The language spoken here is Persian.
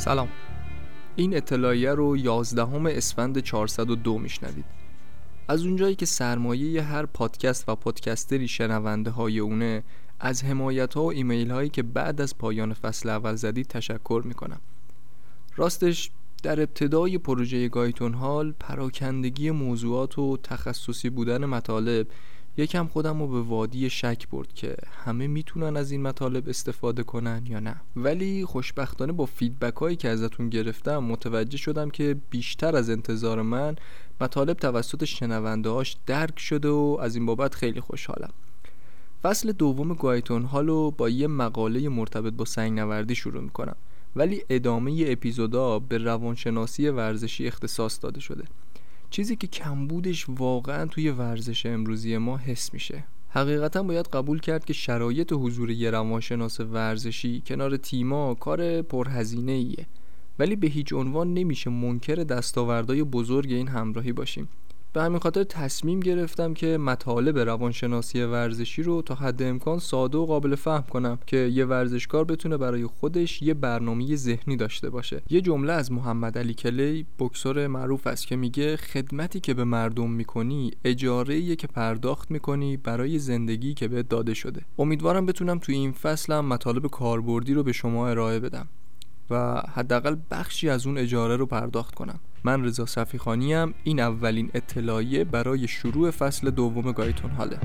سلام. این اطلاعیه رو 11 اسفند 402 میشنوید. از اونجایی که سرمایه هر پادکست و پادکستری شنونده های اونه از حمایت ها و ایمیل هایی که بعد از پایان فصل اول زدید تشکر می‌کنم. راستش در ابتدای پروژه گایتون هال پراکندگی موضوعات و تخصصی بودن مطالب یکم خودم رو به وادی شک برد که همه می‌تونن از این مطالب استفاده کنن یا نه. ولی خوشبختانه با فیدبک هایی که ازتون گرفتم متوجه شدم که بیشتر از انتظار من مطالب توسط شنونده هاش درک شده و از این بابت خیلی خوشحالم. فصل دوم گایتون هالو با یه مقاله مرتبط با سنگ نوردی شروع می‌کنم. ولی ادامه اپیزودا به روانشناسی ورزشی اختصاص داده شده. چیزی که کمبودش واقعا توی ورزش امروزی ما حس میشه. حقیقتا باید قبول کرد که شرایط حضور یه روانشناس ورزشی کنار تیما کار پرهزینه ایه ولی به هیچ عنوان نمیشه منکر دستاوردهای بزرگ این همراهی باشیم. به همین خاطر تصمیم گرفتم که مطالب روانشناسی ورزشی رو تا حد امکان ساده و قابل فهم کنم که یه ورزشکار بتونه برای خودش یه برنامه ذهنی داشته باشه. یه جمله از محمد علی کلی بکسور معروف است که میگه خدمتی که به مردم می‌کنی اجاره که پرداخت می‌کنی برای زندگی که به داده شده. امیدوارم بتونم توی این فصلم مطالب کاربردی رو به شما ارائه بدم. و حداقل بخشی از اون اجاره رو پرداخت کنم. من رضا صفیخانی این اولین اطلاعیه برای شروع فصل دوم گایتون حاله.